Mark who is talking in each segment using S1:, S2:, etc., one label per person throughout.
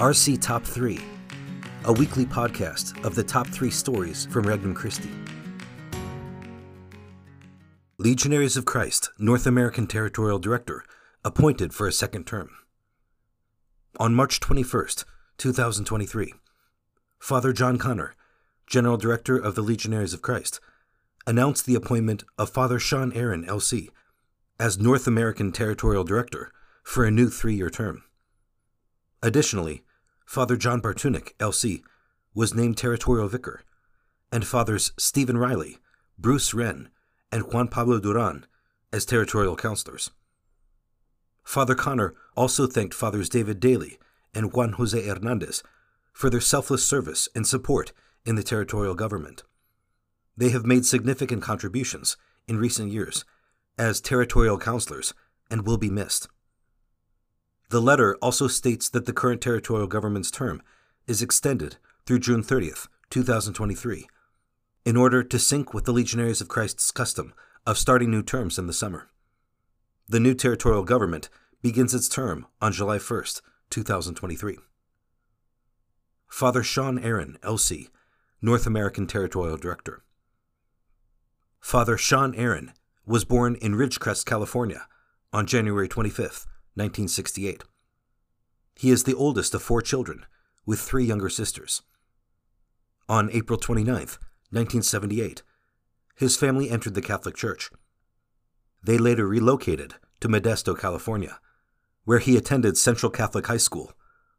S1: RC Top 3, a weekly podcast of the top three stories from Regnum Christi. Legionaries of Christ, North American Territorial Director, appointed for a second term. On March 21st, 2023, Father John Connor, General Director of the Legionaries of Christ, announced the appointment of Father Shawn Aaron, LC, as North American Territorial Director for a new three year term. Additionally, Father John Bartunek, LC, was named Territorial Vicar, and Fathers Steven Reilly, Bruce Wren, and Juan Pablo Duran as Territorial Counselors. Father Connor also thanked Fathers David Daly and Juan Jose Hernandez for their selfless service and support in the territorial government. They have made significant contributions in recent years as territorial counselors and will be missed. The letter also states that the current territorial government's term is extended through June 30th, 2023, in order to sync with the Legionaries of Christ's custom of starting new terms in the summer. The new territorial government begins its term on July 1st, 2023. Father Shawn Aaron, LC, North American Territorial Director. Father Shawn Aaron was born in Ridgecrest, California, on January 25th, 1968. He is the oldest of four children, with three younger sisters. On April 29, 1978, his family entered the Catholic Church. They later relocated to Modesto, California, where he attended Central Catholic High School,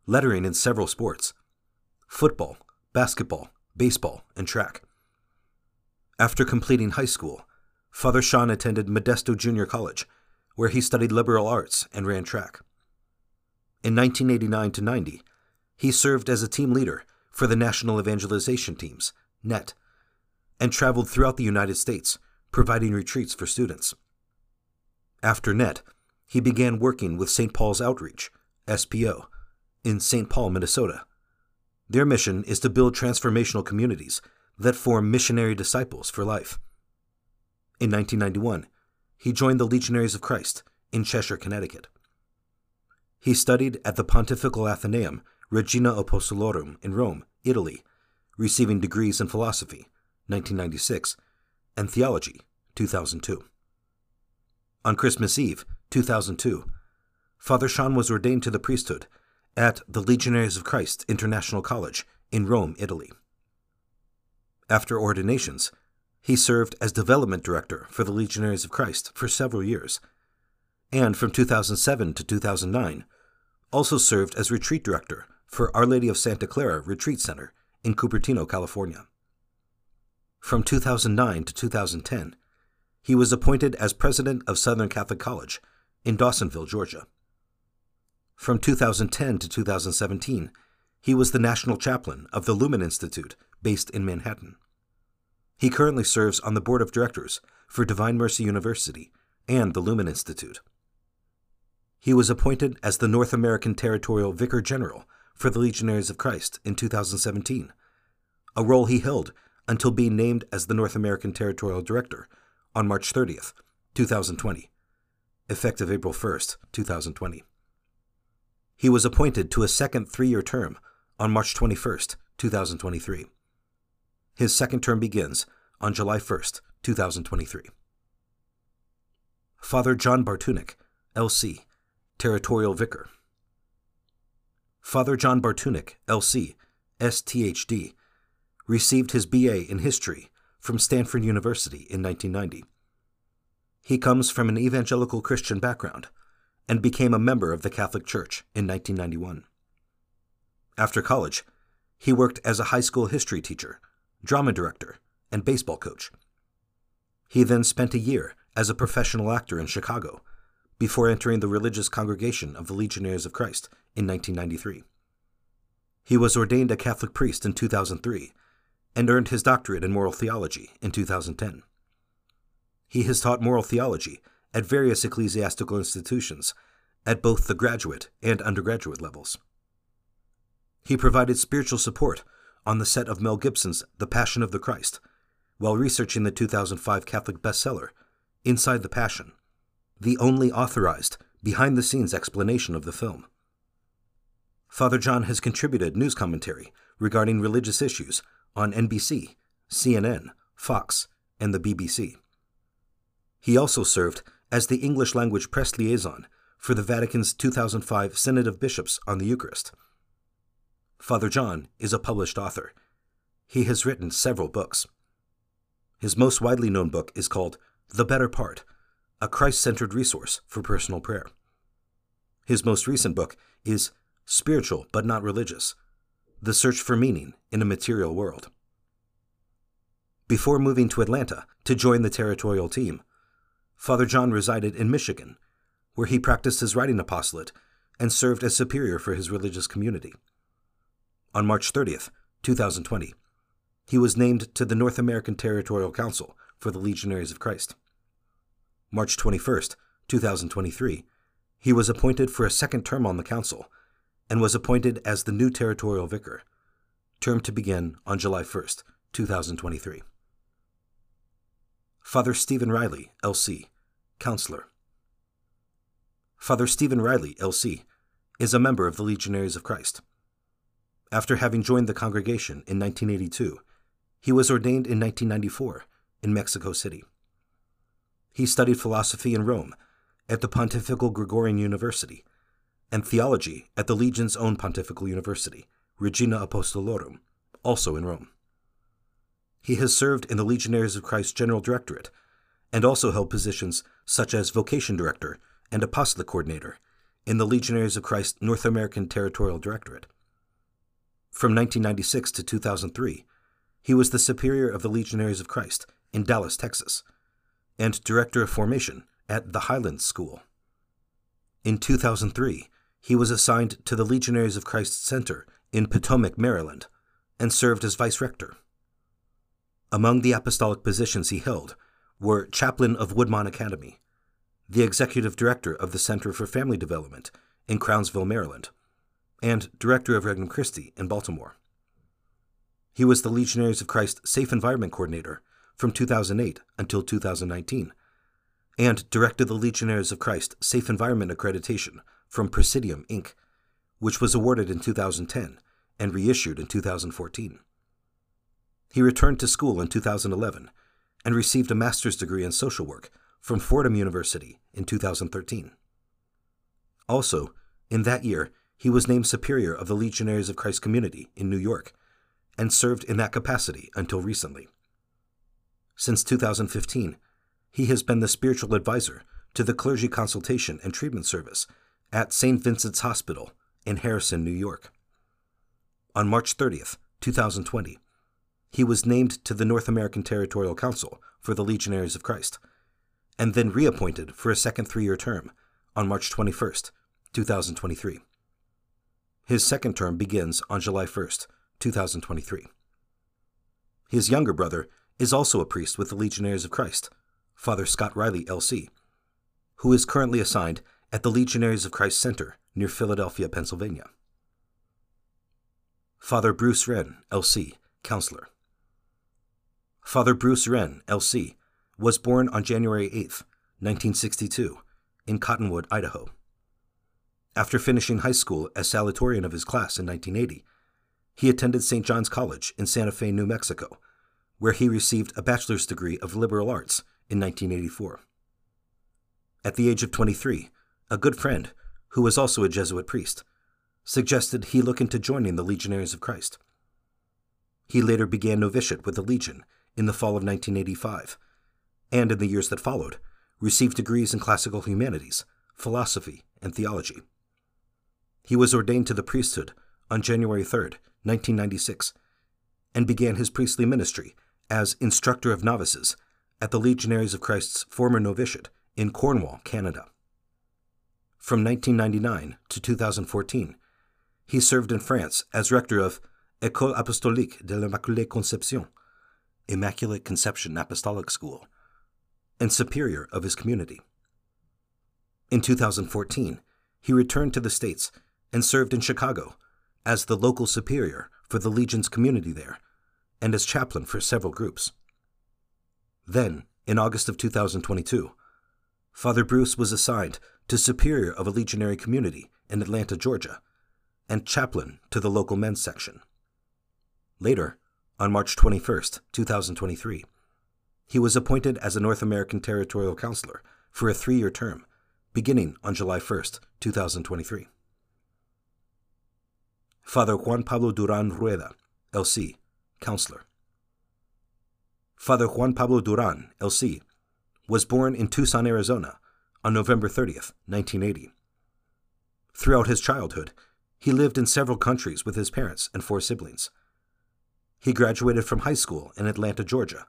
S1: lettering in several sports football, basketball, baseball, and track. After completing high school, Father Shawn attended Modesto Junior College where he studied liberal arts and ran track. In 1989 to 90, he served as a team leader for the National Evangelization Teams, NET, and traveled throughout the United States, providing retreats for students. After NET, he began working with St. Paul's Outreach, SPO, in St. Paul, Minnesota. Their mission is to build transformational communities that form missionary disciples for life. In 1991, he joined the Legionaries of Christ in Cheshire, Connecticut. He studied at the Pontifical Athenaeum Regina Apostolorum in Rome, Italy, receiving degrees in philosophy, 1996, and theology, 2002. On Christmas Eve, 2002, Father Shawn was ordained to the priesthood at the Legionaries of Christ International College in Rome, Italy. After ordinations, he served as development director for the Legionaries of Christ for several years, and from 2007 to 2009, also served as retreat director for Our Lady of Santa Clara Retreat Center in Cupertino, California. From 2009 to 2010, he was appointed as president of Southern Catholic College in Dawsonville, Georgia. From 2010 to 2017, he was the national chaplain of the Lumen Institute based in Manhattan. He currently serves on the board of directors for Divine Mercy University and the Lumen Institute. He was appointed as the North American Territorial Vicar General for the Legionaries of Christ in 2017, a role he held until being named as the North American Territorial Director on March 30th, 2020, effective April 1st, 2020. He was appointed to a second three year term on March 21st, 2023. His second term begins on July 1st, 2023. Father John Bartunek, LC, Territorial Vicar. Father John Bartunek, LC, STHD, received his BA in History from Stanford University in 1990. He comes from an evangelical Christian background and became a member of the Catholic Church in 1991. After college, he worked as a high school history teacher drama director, and baseball coach. He then spent a year as a professional actor in Chicago before entering the religious congregation of the Legionaries of Christ in 1993. He was ordained a Catholic priest in 2003 and earned his doctorate in moral theology in 2010. He has taught moral theology at various ecclesiastical institutions at both the graduate and undergraduate levels. He provided spiritual support on the set of Mel Gibson's The Passion of the Christ while researching the 2005 Catholic bestseller, Inside the Passion, the only authorized, behind the scenes explanation of the film. Father John has contributed news commentary regarding religious issues on NBC, CNN, Fox, and the BBC. He also served as the English language press liaison for the Vatican's 2005 Synod of Bishops on the Eucharist. Father John is a published author. He has written several books. His most widely known book is called The Better Part A Christ Centered Resource for Personal Prayer. His most recent book is Spiritual but Not Religious The Search for Meaning in a Material World. Before moving to Atlanta to join the territorial team, Father John resided in Michigan, where he practiced his writing apostolate and served as superior for his religious community. On March 30th, 2020, he was named to the North American Territorial Council for the Legionaries of Christ. March 21st, 2023, he was appointed for a second term on the council and was appointed as the new territorial vicar, term to begin on July 1st, 2023. Father Steven Reilly, LC, Counselor. Father Steven Reilly, LC, is a member of the Legionaries of Christ. After having joined the congregation in 1982, he was ordained in 1994 in Mexico City. He studied philosophy in Rome at the Pontifical Gregorian University and theology at the Legion's own Pontifical University, Regina Apostolorum, also in Rome. He has served in the Legionaries of Christ General Directorate and also held positions such as Vocation Director and Apostolic Coordinator in the Legionaries of Christ North American Territorial Directorate. From 1996 to 2003, he was the Superior of the Legionaries of Christ in Dallas, Texas, and Director of Formation at the Highlands School. In 2003, he was assigned to the Legionaries of Christ Center in Potomac, Maryland, and served as vice rector. Among the apostolic positions he held were chaplain of Woodmont Academy, the executive director of the Center for Family Development in Crownsville, Maryland, and director of Regnum Christi in Baltimore. He was the Legionaries of Christ Safe Environment Coordinator from 2008 until 2019, and directed the Legionaries of Christ Safe Environment Accreditation from Presidium, Inc., which was awarded in 2010 and reissued in 2014. He returned to school in 2011 and received a master's degree in social work from Fordham University in 2013. Also, in that year, he was named Superior of the Legionaries of Christ Community in New York and served in that capacity until recently. Since 2015, he has been the spiritual advisor to the Clergy Consultation and Treatment Service at St. Vincent's Hospital in Harrison, New York. On March 30th, 2020, he was named to the North American Territorial Council for the Legionaries of Christ, and then reappointed for a second three year term on March 21st, 2023. His second term begins on July 1st, 2023. His younger brother is also a priest with the Legionaries of Christ, Father Scott Reilly, LC, who is currently assigned at the Legionaries of Christ Center near Philadelphia, Pennsylvania. Father Bruce Wren, LC, Counselor. Father Bruce Wren, LC, was born on January 8, 1962, in Cottonwood, Idaho. After finishing high school as salutatorian of his class in 1980, he attended St. John's College in Santa Fe, New Mexico, where he received a bachelor's degree of liberal arts in 1984. At the age of 23, a good friend, who was also a Jesuit priest, suggested he look into joining the Legionaries of Christ. He later began novitiate with the Legion in the fall of 1985, and in the years that followed, received degrees in classical humanities, philosophy, and theology. He was ordained to the priesthood on January 3, 1996, and began his priestly ministry as instructor of novices at the Legionaries of Christ's former novitiate in Cornwall, Canada. From 1999 to 2014, he served in France as rector of École Apostolique de l'Immaculée Conception, Immaculate Conception Apostolic School, and superior of his community. In 2014, he returned to the States and served in Chicago as the local superior for the Legion's community there and as chaplain for several groups. Then, in August of 2022, Father Bruce was assigned to superior of a legionary community in Atlanta, Georgia, and chaplain to the local men's section. Later, on March 21, 2023, he was appointed as a North American Territorial Counselor for a three year term, beginning on July 1, 2023. Father Juan Pablo Duran Rueda, LC, Counselor. Father Juan Pablo Duran, LC, was born in Tucson, Arizona on November 30th, 1980. Throughout his childhood, he lived in several countries with his parents and four siblings. He graduated from high school in Atlanta, Georgia,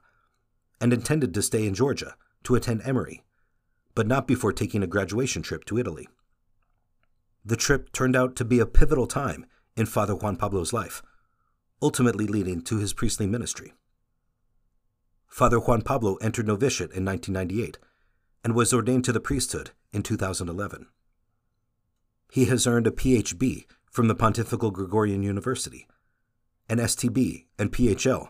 S1: and intended to stay in Georgia to attend Emory, but not before taking a graduation trip to Italy. The trip turned out to be a pivotal time in Father Juan Pablo's life, ultimately leading to his priestly ministry. Father Juan Pablo entered novitiate in 1998 and was ordained to the priesthood in 2011. He has earned a PhD from the Pontifical Gregorian University an STB and PHL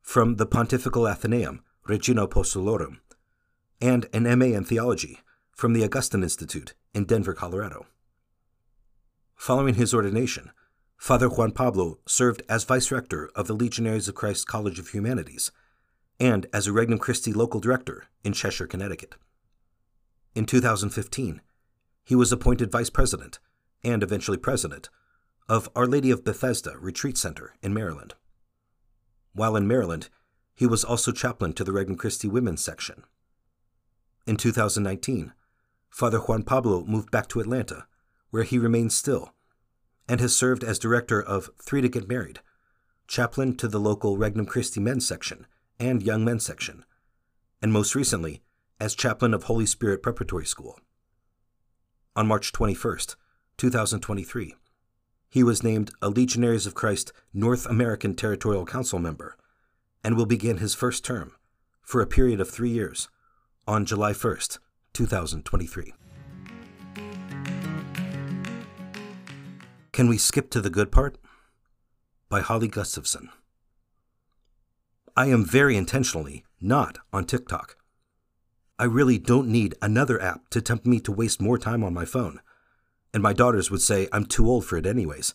S1: from the Pontifical Athenaeum Regina Apostolorum, and an MA in theology from the Augustine Institute in Denver, Colorado. Following his ordination, Father Juan Pablo served as vice rector of the Legionaries of Christ College of Humanities and as a Regnum Christi local director in Cheshire, Connecticut. In 2015, he was appointed vice president and eventually president of Our Lady of Bethesda Retreat Center in Maryland. While in Maryland, he was also chaplain to the Regnum Christi Women's Section. In 2019, Father Juan Pablo moved back to Atlanta, where he remains still, and has served as director of Three to Get Married, chaplain to the local Regnum Christi Men's Section and Young Men's Section, and most recently, as chaplain of Holy Spirit Preparatory School. On March 21st, 2023, he was named a Legionaries of Christ North American Territorial Council member and will begin his first term for a period of three years on July 1st, 2023. Can we skip to the good part? By Holly Gustafson. I am very intentionally not on TikTok. I really don't need another app to tempt me to waste more time on my phone and my daughters would say I'm too old for it anyways.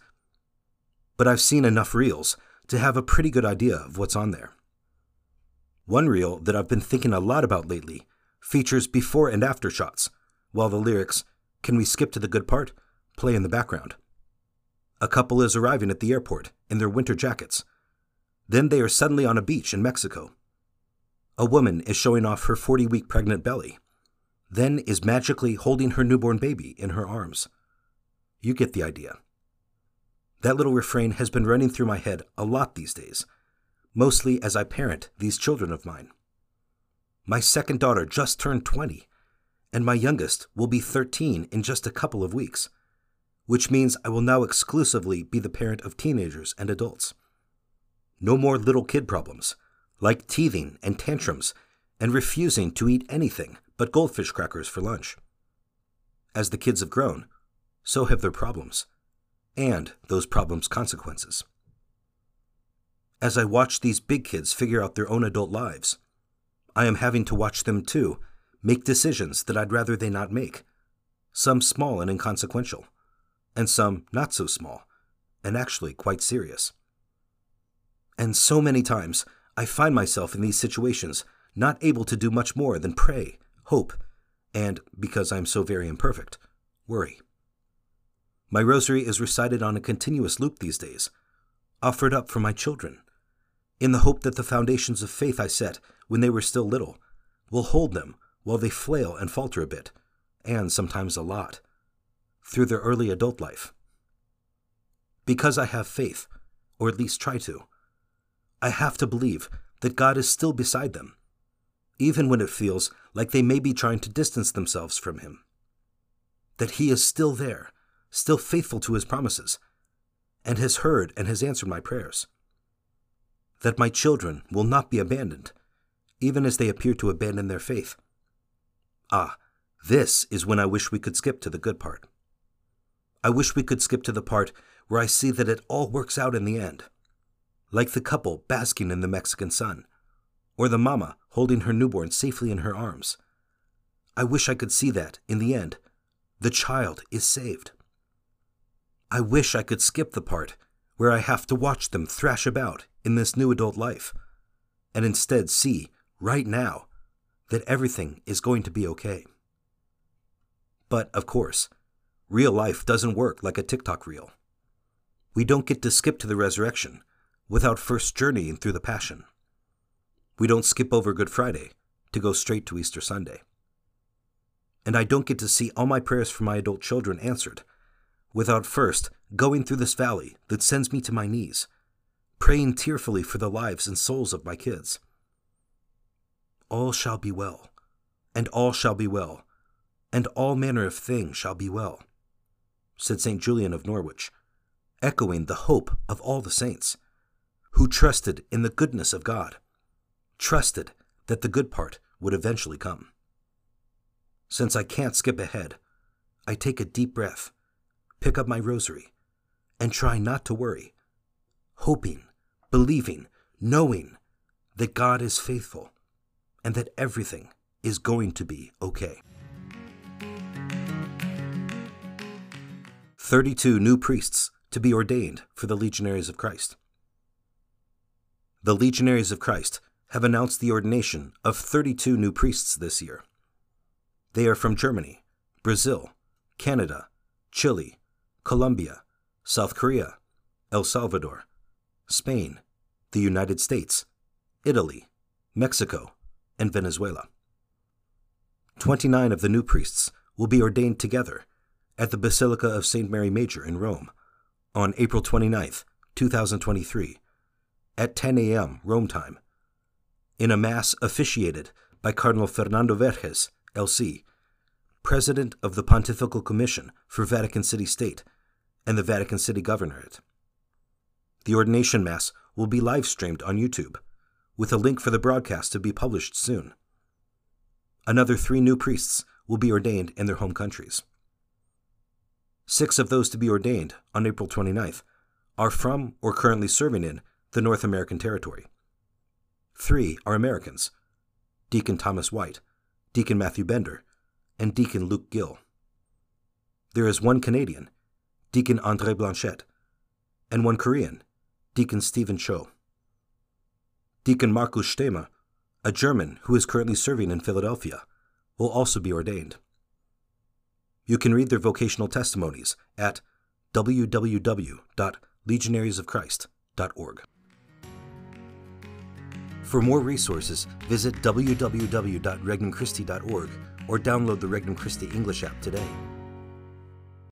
S1: But I've seen enough reels to have a pretty good idea of what's on there. One reel that I've been thinking a lot about lately features before and after shots, while the lyrics, Can we skip to the good part? play in the background. A couple is arriving at the airport in their winter jackets. Then they are suddenly on a beach in Mexico. A woman is showing off her 40 week pregnant belly, then is magically holding her newborn baby in her arms. You get the idea. That little refrain has been running through my head a lot these days, mostly as I parent these children of mine. My second daughter just turned 20, and my youngest will be 13 in just a couple of weeks, which means I will now exclusively be the parent of teenagers and adults. No more little kid problems, like teething and tantrums and refusing to eat anything but goldfish crackers for lunch. As the kids have grown, so have their problems, and those problems' consequences. As I watch these big kids figure out their own adult lives, I am having to watch them too make decisions that I'd rather they not make, some small and inconsequential, and some not so small, and actually quite serious. And so many times I find myself in these situations not able to do much more than pray, hope, and, because I'm so very imperfect, worry. My rosary is recited on a continuous loop these days, offered up for my children, in the hope that the foundations of faith I set when they were still little will hold them while they flail and falter a bit, and sometimes a lot, through their early adult life. Because I have faith, or at least try to, I have to believe that God is still beside them, even when it feels like they may be trying to distance themselves from Him. That He is still there still faithful to his promises, and has heard and has answered my prayers. That my children will not be abandoned, even as they appear to abandon their faith. Ah, this is when I wish we could skip to the good part. I wish we could skip to the part where I see that it all works out in the end, like the couple basking in the Mexican sun, or the mama holding her newborn safely in her arms. I wish I could see that, in the end, the child is saved. I wish I could skip the part where I have to watch them thrash about in this new adult life and instead see, right now, that everything is going to be okay. But, of course, real life doesn't work like a TikTok reel. We don't get to skip to the resurrection without first journeying through the Passion. We don't skip over Good Friday to go straight to Easter Sunday. And I don't get to see all my prayers for my adult children answered without first going through this valley that sends me to my knees, praying tearfully for the lives and souls of my kids. All shall be well, and all shall be well, and all manner of things shall be well, said St. Julian of Norwich, echoing the hope of all the saints, who trusted in the goodness of God, trusted that the good part would eventually come. Since I can't skip ahead, I take a deep breath, pick up my rosary, and try not to worry, hoping, believing, knowing that God is faithful and that everything is going to be okay. 32 new priests to be ordained for the Legionaries of Christ. The Legionaries of Christ have announced the ordination of 32 new priests this year. They are from Germany, Brazil, Canada, Chile, Colombia, South Korea, El Salvador, Spain, the United States, Italy, Mexico, and Venezuela. 29 of the new priests will be ordained together at the Basilica of St. Mary Major in Rome on April 29, 2023, at 10 a.m. Rome time, in a Mass officiated by Cardinal Fernando Vérgez, LC, President of the Pontifical Commission for Vatican City State and the Vatican City Governorate. The ordination Mass will be live streamed on YouTube, with a link for the broadcast to be published soon. Another three new priests will be ordained in their home countries. Six of those to be ordained on April 29th are from or currently serving in the North American territory. Three are Americans Deacon Thomas White, Deacon Matthew Bender, and Deacon Luke Gill. There is one Canadian, Deacon Andre Blanchette, and one Korean, Deacon Stephen Cho. Deacon Markus Stema, a German who is currently serving in Philadelphia, will also be ordained. You can read their vocational testimonies at www.legionariesofchrist.org. For more resources, visit www.regnumchristi.org or download the Regnum Christi English app today.